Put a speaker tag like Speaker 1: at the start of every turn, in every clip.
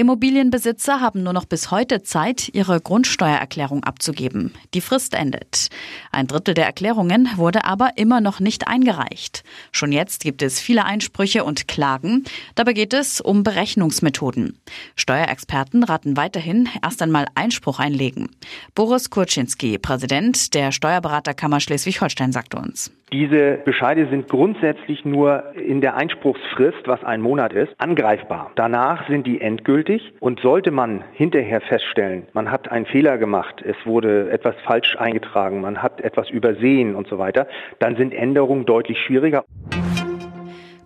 Speaker 1: Immobilienbesitzer haben nur noch bis heute Zeit, ihre Grundsteuererklärung abzugeben. Die Frist endet. Ein Drittel der Erklärungen wurde aber immer noch nicht eingereicht. Schon jetzt gibt es viele Einsprüche und Klagen. Dabei geht es um Berechnungsmethoden. Steuerexperten raten weiterhin, erst einmal Einspruch einlegen. Boris Kurczynski, Präsident der Steuerberaterkammer Schleswig-Holstein, sagte uns.
Speaker 2: Diese Bescheide sind grundsätzlich nur in der Einspruchsfrist, was ein Monat ist, angreifbar. Danach sind die endgültig und sollte man hinterher feststellen, man hat einen Fehler gemacht, es wurde etwas falsch eingetragen, man hat etwas übersehen und so weiter, dann sind Änderungen deutlich schwieriger.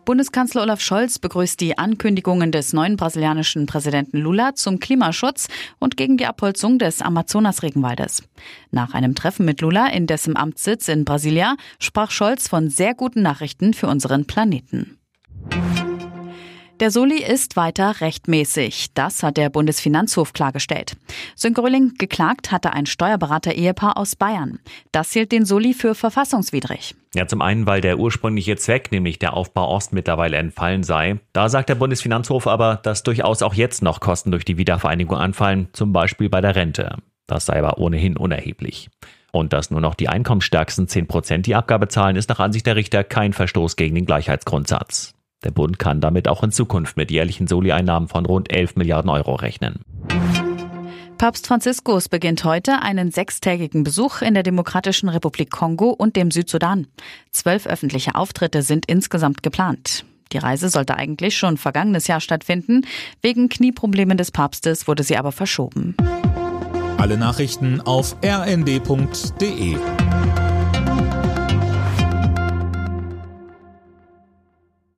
Speaker 1: Bundeskanzler Olaf Scholz begrüßt die Ankündigungen des neuen brasilianischen Präsidenten Lula zum Klimaschutz und gegen die Abholzung des Amazonas-Regenwaldes. Nach einem Treffen mit Lula in dessen Amtssitz in Brasilia sprach Scholz von sehr guten Nachrichten für unseren Planeten. Der Soli ist weiter rechtmäßig. Das hat der Bundesfinanzhof klargestellt. Sönke Röhling geklagt hatte ein Steuerberater-Ehepaar aus Bayern. Das hielt den Soli für verfassungswidrig.
Speaker 3: Ja, zum einen, weil der ursprüngliche Zweck, nämlich der Aufbau Ost, mittlerweile entfallen sei. Da sagt der Bundesfinanzhof aber, dass durchaus auch jetzt noch Kosten durch die Wiedervereinigung anfallen, zum Beispiel bei der Rente. Das sei aber ohnehin unerheblich. Und dass nur noch die einkommensstärksten 10 Prozent die Abgabe zahlen, ist nach Ansicht der Richter kein Verstoß gegen den Gleichheitsgrundsatz. Der Bund kann damit auch in Zukunft mit jährlichen Soli-Einnahmen von rund 11 Milliarden Euro rechnen.
Speaker 1: Papst Franziskus beginnt heute einen sechstägigen Besuch in der Demokratischen Republik Kongo und dem Südsudan. Zwölf öffentliche Auftritte sind insgesamt geplant. Die Reise sollte eigentlich schon vergangenes Jahr stattfinden. Wegen Knieproblemen des Papstes wurde sie aber verschoben.
Speaker 4: Alle Nachrichten auf rnd.de